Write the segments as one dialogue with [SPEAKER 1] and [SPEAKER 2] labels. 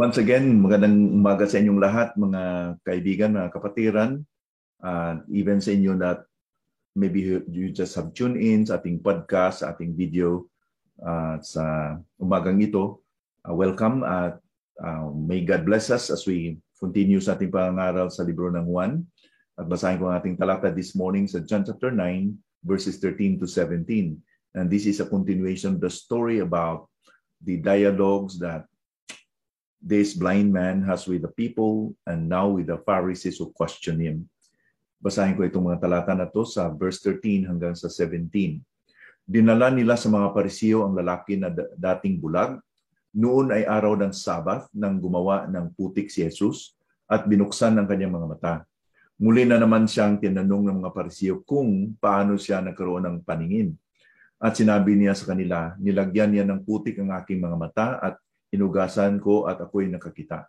[SPEAKER 1] Once again, magandang umaga sa inyong lahat, mga kaibigan, mga kapatiran, uh, even sa inyo that maybe you just have tuned in sa ating podcast, sa ating video uh, sa umagang ito. Uh, welcome at uh, may God bless us as we continue sa ating pangaral sa libro ng Juan. At basahin ko ang ating talata this morning sa John chapter 9, verses 13 to 17. And this is a continuation of the story about the dialogues that this blind man has with the people and now with the Pharisees who question him. Basahin ko itong mga talata na to sa verse 13 hanggang sa 17. Dinala nila sa mga parisiyo ang lalaki na dating bulag. Noon ay araw ng Sabat nang gumawa ng putik si Jesus at binuksan ang kanyang mga mata. Muli na naman siyang tinanong ng mga parisiyo kung paano siya nagkaroon ng paningin. At sinabi niya sa kanila, nilagyan niya ng putik ang aking mga mata at inugasan ko at ako'y nakakita.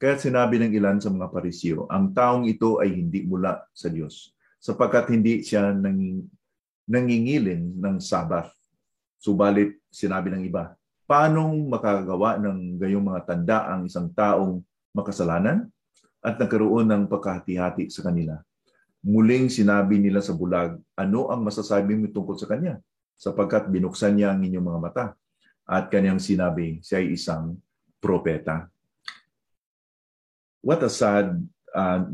[SPEAKER 1] Kaya sinabi ng ilan sa mga parisyo, ang taong ito ay hindi mula sa Diyos, sapagkat hindi siya nanging, nangingilin ng Sabat. Subalit, sinabi ng iba, paanong makagawa ng gayong mga tanda ang isang taong makasalanan? At nagkaroon ng pagkahati-hati sa kanila. Muling sinabi nila sa bulag, ano ang masasabi mo tungkol sa kanya? Sapagkat binuksan niya ang inyong mga mata at kanyang sinabi, siya ay isang propeta. What a sad uh,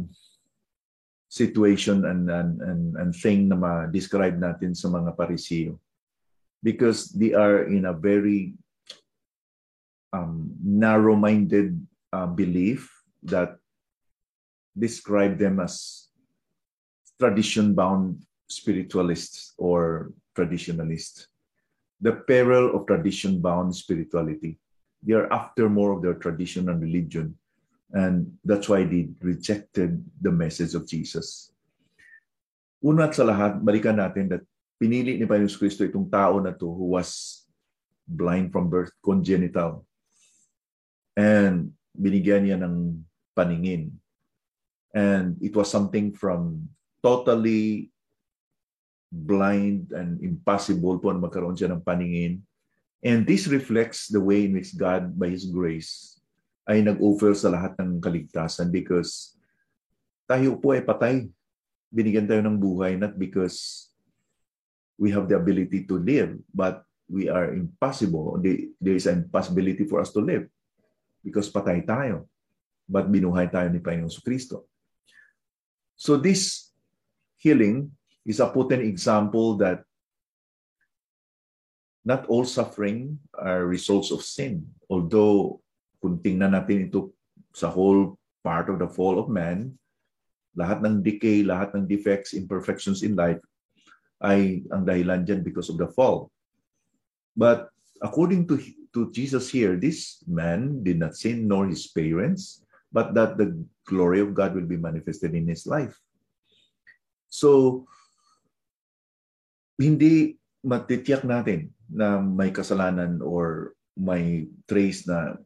[SPEAKER 1] situation and, and, and, and thing na ma-describe natin sa mga parisiyo. Because they are in a very um, narrow-minded uh, belief that describe them as tradition-bound spiritualists or traditionalists the peril of tradition-bound spirituality. They are after more of their tradition and religion. And that's why they rejected the message of Jesus. Una sa lahat, balikan natin that pinili ni Panginoon Kristo itong tao na to who was blind from birth, congenital. And binigyan niya ng paningin. And it was something from totally blind and impossible po na magkaroon siya ng paningin. And this reflects the way in which God, by His grace, ay nag-offer sa lahat ng kaligtasan because tayo po ay patay. Binigyan tayo ng buhay not because we have the ability to live, but we are impossible. There is an impossibility for us to live because patay tayo. But binuhay tayo ni Panginoon Kristo. So this healing is a potent example that not all suffering are results of sin. Although, kung tingnan natin ito sa whole part of the fall of man, lahat ng decay, lahat ng defects, imperfections in life ay ang dahilan dyan because of the fall. But according to, to Jesus here, this man did not sin nor his parents, but that the glory of God will be manifested in his life. So, hindi matitiyak natin na may kasalanan or may trace na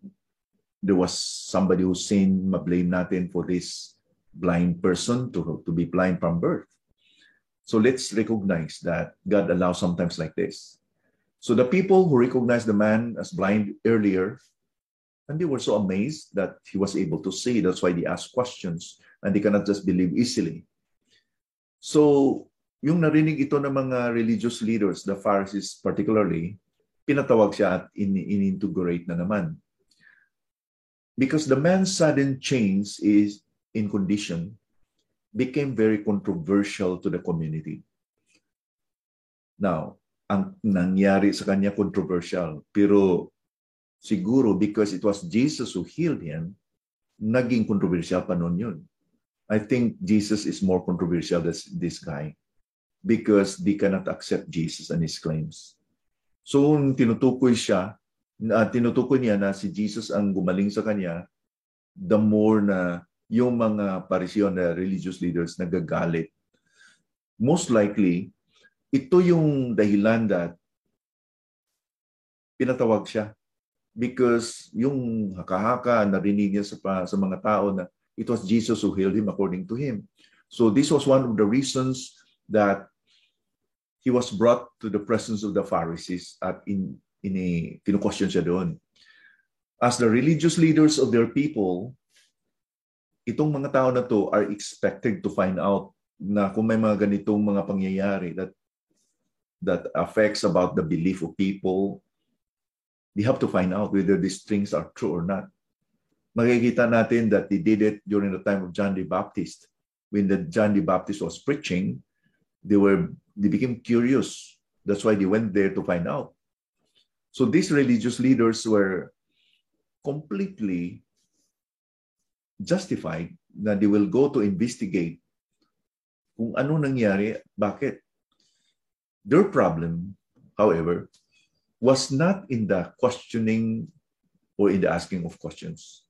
[SPEAKER 1] there was somebody who sinned, ma-blame natin for this blind person to, to be blind from birth. So let's recognize that God allows sometimes like this. So the people who recognized the man as blind earlier, and they were so amazed that he was able to see. That's why they asked questions and they cannot just believe easily. So yung narinig ito ng mga religious leaders, the Pharisees particularly, pinatawag siya at in-integrate na naman. Because the man's sudden change is in condition became very controversial to the community. Now, ang nangyari sa kanya controversial, pero siguro because it was Jesus who healed him, naging controversial pa noon yun. I think Jesus is more controversial than this guy because they cannot accept Jesus and His claims. So, tinutukoy siya, uh, tinutukoy niya na si Jesus ang gumaling sa kanya, the more na yung mga parisyon na religious leaders nagagalit. Most likely, ito yung dahilan that pinatawag siya because yung haka-haka narinig niya sa, sa mga tao na it was Jesus who healed him according to him. So this was one of the reasons that he was brought to the presence of the Pharisees at in ini kinu-question siya doon. As the religious leaders of their people, itong mga tao na to are expected to find out na kung may mga ganitong mga pangyayari that that affects about the belief of people, they have to find out whether these things are true or not. Makikita natin that they did it during the time of John the Baptist. When the John the Baptist was preaching, they were they became curious. That's why they went there to find out. So these religious leaders were completely justified na they will go to investigate kung ano nangyari, bakit. Their problem, however, was not in the questioning or in the asking of questions.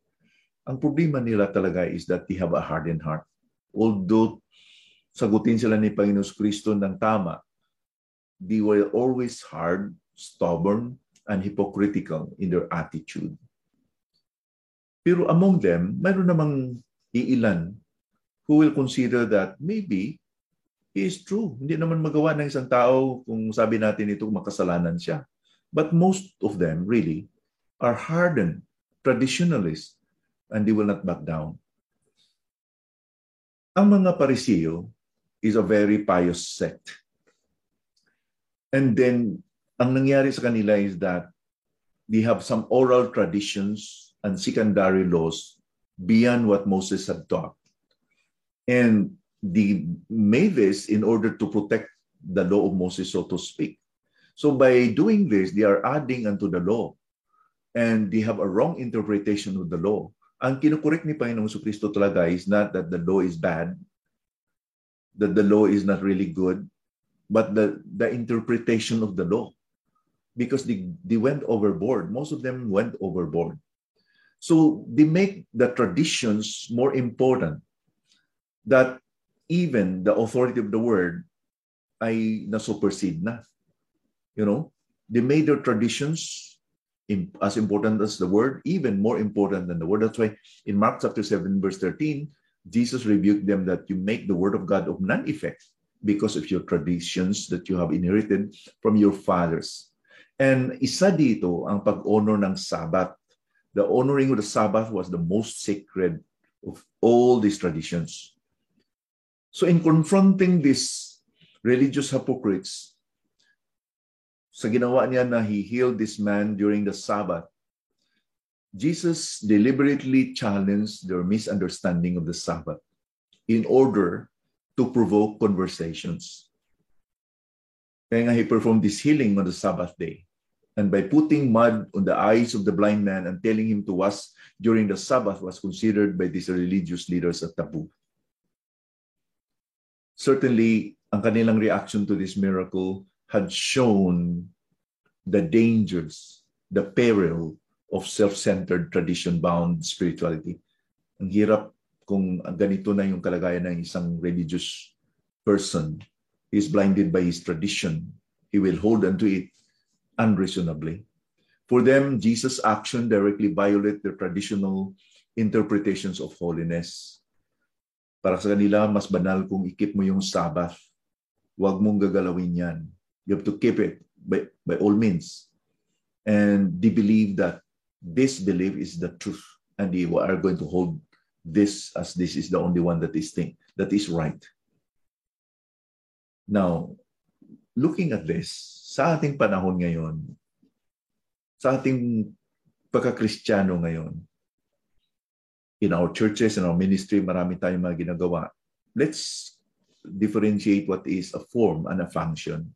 [SPEAKER 1] Ang problema nila talaga is that they have a hardened heart. Although sagutin sila ni Panginoon Kristo ng tama, they were always hard, stubborn, and hypocritical in their attitude. Pero among them, mayroon namang iilan who will consider that maybe he is true. Hindi naman magawa ng isang tao kung sabi natin ito makasalanan siya. But most of them really are hardened traditionalists and they will not back down. Ang mga Pariseo is a very pious sect. And then, ang nangyari sa kanila is that they have some oral traditions and secondary laws beyond what Moses had taught. And they made this in order to protect the law of Moses, so to speak. So by doing this, they are adding unto the law. And they have a wrong interpretation of the law. Ang kinukorek ni Panginoong Kristo talaga is not that the law is bad, that the law is not really good, but the, the interpretation of the law. Because they, they went overboard. Most of them went overboard. So they make the traditions more important that even the authority of the word ay na-supersede na. You know, they made their traditions as important as the word, even more important than the word. That's why in Mark chapter 7, verse 13, Jesus rebuked them that you make the word of God of none effect because of your traditions that you have inherited from your fathers. And isa dito ang pag-honor ng Sabbath. The honoring of the Sabbath was the most sacred of all these traditions. So in confronting these religious hypocrites, sa ginawa niya na he healed this man during the Sabbath, Jesus deliberately challenged their misunderstanding of the Sabbath in order to provoke conversations. Kaya nga he performed this healing on the Sabbath day. And by putting mud on the eyes of the blind man and telling him to wash during the Sabbath was considered by these religious leaders a taboo. Certainly, ang kanilang reaction to this miracle had shown the dangers, the peril of self-centered, tradition-bound spirituality. Ang hirap kung ganito na yung kalagayan ng isang religious person. He is blinded by his tradition. He will hold onto it unreasonably. For them, Jesus' action directly violate their traditional interpretations of holiness. Para sa kanila, mas banal kung ikip mo yung Sabbath. Huwag mong gagalawin yan. You have to keep it by, by all means. And they believe that this belief is the truth and they are going to hold this as this is the only one that is thing that is right now looking at this sa ating panahon ngayon sa ating pagkakristyano ngayon in our churches and our ministry marami tayong mga ginagawa let's differentiate what is a form and a function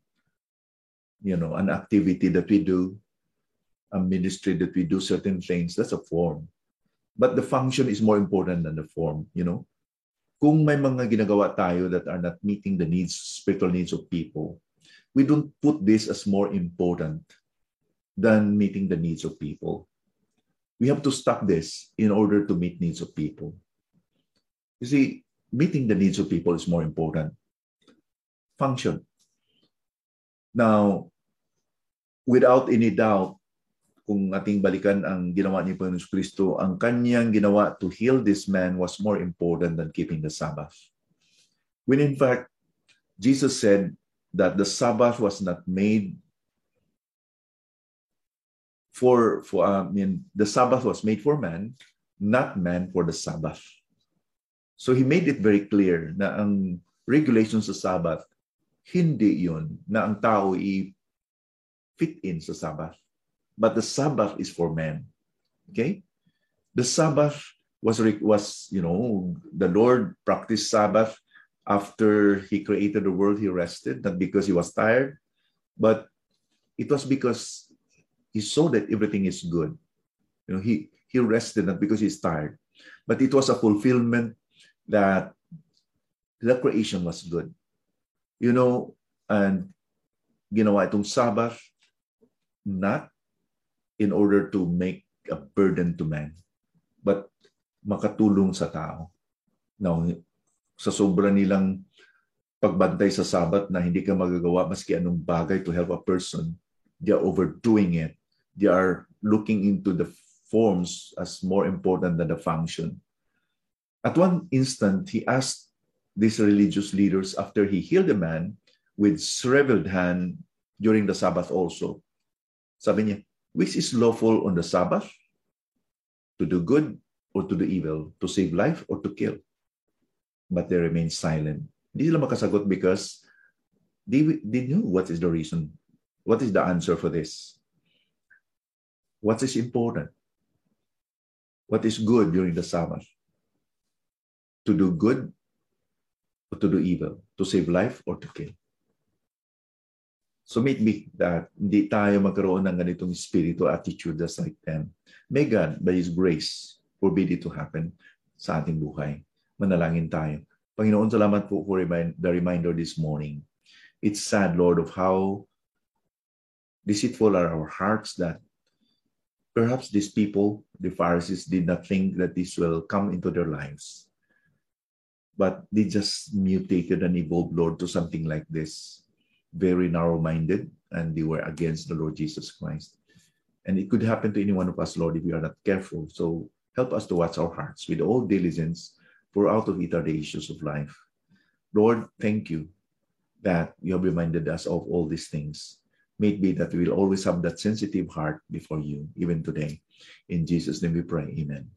[SPEAKER 1] you know an activity that we do a ministry that we do certain things, that's a form. But the function is more important than the form, you know? Kung may mga ginagawa tayo that are not meeting the needs, spiritual needs of people, we don't put this as more important than meeting the needs of people. We have to stop this in order to meet needs of people. You see, meeting the needs of people is more important. Function. Now, without any doubt, kung ating balikan ang ginawa ni Panginoon Kristo, ang kanyang ginawa to heal this man was more important than keeping the Sabbath. When in fact, Jesus said that the Sabbath was not made for, for uh, I mean, the Sabbath was made for man, not man for the Sabbath. So he made it very clear na ang regulations sa Sabbath, hindi yun na ang tao i-fit in sa Sabbath. But the Sabbath is for men. Okay? The Sabbath was, was you know, the Lord practiced Sabbath after he created the world, he rested, not because he was tired, but it was because he saw that everything is good. You know, he, he rested not because he's tired, but it was a fulfillment that the creation was good. You know, and ginawa itong Sabbath not in order to make a burden to man, but makatulong sa tao. Now, sa sobra nilang pagbantay sa Sabbath na hindi ka magagawa maski anong bagay to help a person, they are overdoing it. They are looking into the forms as more important than the function. At one instant, he asked these religious leaders after he healed a man with shriveled hand during the Sabbath also. Sabi niya, which is lawful on the Sabbath? To do good or to do evil? To save life or to kill? But they remained silent. Hindi sila makasagot because they, they knew what is the reason. What is the answer for this? What is important? What is good during the Sabbath? to do good or to do evil, to save life or to kill. So may it be that hindi tayo magkaroon ng ganitong spiritual attitude just like them. May God, by His grace, forbid it to happen sa ating buhay. Manalangin tayo. Panginoon, salamat po for the reminder this morning. It's sad, Lord, of how deceitful are our hearts that perhaps these people, the Pharisees, did not think that this will come into their lives but they just mutated and evolved, Lord, to something like this. Very narrow minded, and they were against the Lord Jesus Christ. And it could happen to any one of us, Lord, if we are not careful. So help us to watch our hearts with all diligence, for out of it are the issues of life. Lord, thank you that you have reminded us of all these things. May it be that we will always have that sensitive heart before you, even today. In Jesus' name we pray. Amen.